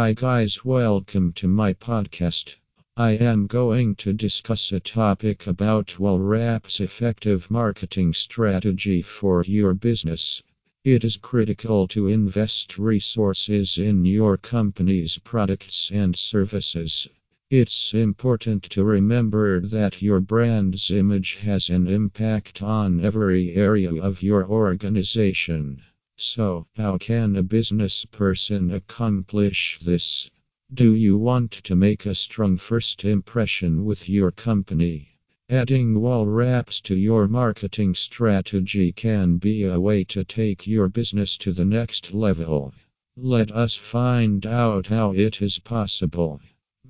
Hi, guys, welcome to my podcast. I am going to discuss a topic about Wallwrap's effective marketing strategy for your business. It is critical to invest resources in your company's products and services. It's important to remember that your brand's image has an impact on every area of your organization. So, how can a business person accomplish this? Do you want to make a strong first impression with your company? Adding wall wraps to your marketing strategy can be a way to take your business to the next level. Let us find out how it is possible.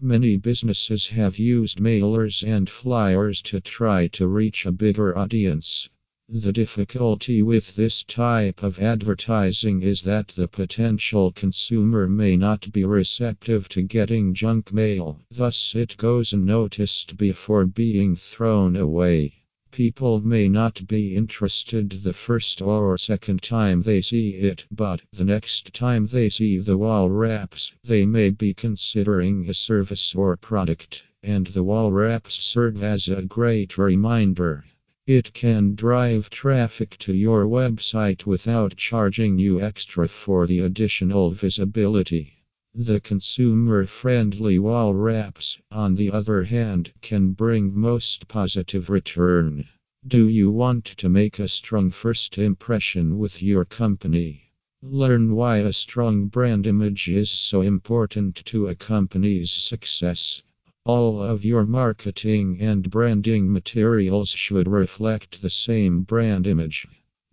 Many businesses have used mailers and flyers to try to reach a bigger audience. The difficulty with this type of advertising is that the potential consumer may not be receptive to getting junk mail, thus, it goes unnoticed before being thrown away. People may not be interested the first or second time they see it, but the next time they see the wall wraps, they may be considering a service or product, and the wall wraps serve as a great reminder. It can drive traffic to your website without charging you extra for the additional visibility. The consumer friendly Wallwraps, on the other hand, can bring most positive return. Do you want to make a strong first impression with your company? Learn why a strong brand image is so important to a company's success. All of your marketing and branding materials should reflect the same brand image.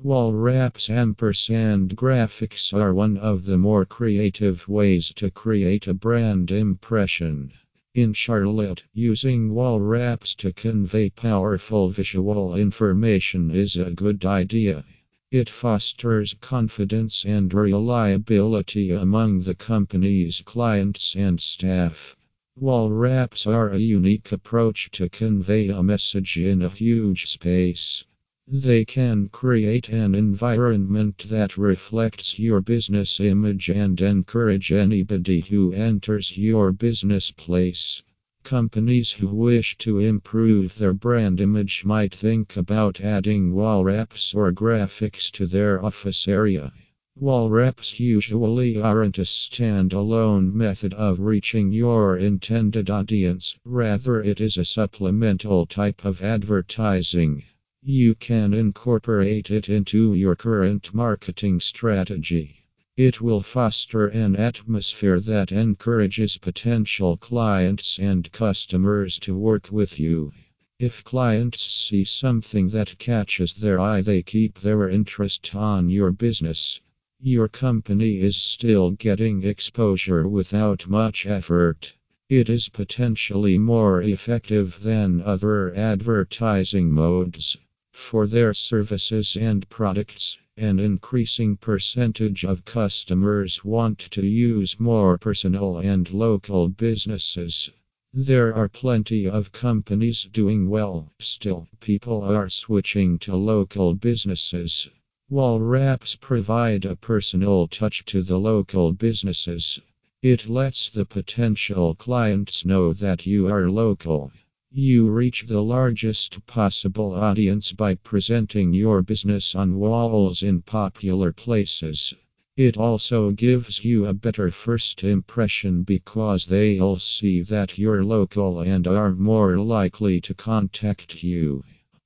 Wallwraps ampersand graphics are one of the more creative ways to create a brand impression. In Charlotte, using Wallwraps to convey powerful visual information is a good idea. It fosters confidence and reliability among the company's clients and staff. Wallwraps are a unique approach to convey a message in a huge space. They can create an environment that reflects your business image and encourage anybody who enters your business place. Companies who wish to improve their brand image might think about adding wall wraps or graphics to their office area. Wallwraps usually aren't a standalone method of reaching your intended audience, rather, it is a supplemental type of advertising. You can incorporate it into your current marketing strategy. It will foster an atmosphere that encourages potential clients and customers to work with you. If clients see something that catches their eye, they keep their interest on your business. Your company is still getting exposure without much effort. It is potentially more effective than other advertising modes. For their services and products, an increasing percentage of customers want to use more personal and local businesses. There are plenty of companies doing well, still, people are switching to local businesses. Wallwraps provide a personal touch to the local businesses. It lets the potential clients know that you are local. You reach the largest possible audience by presenting your business on walls in popular places. It also gives you a better first impression because they'll see that you're local and are more likely to contact you.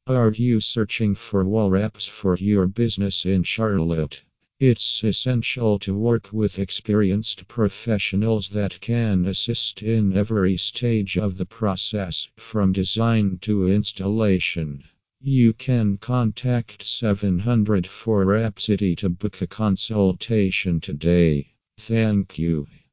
Are you searching for wall wraps for your business in Charlotte? It's essential to work with experienced professionals that can assist in every stage of the process, from design to installation. You can contact 700 4 Wrap City to book a consultation today. Thank you.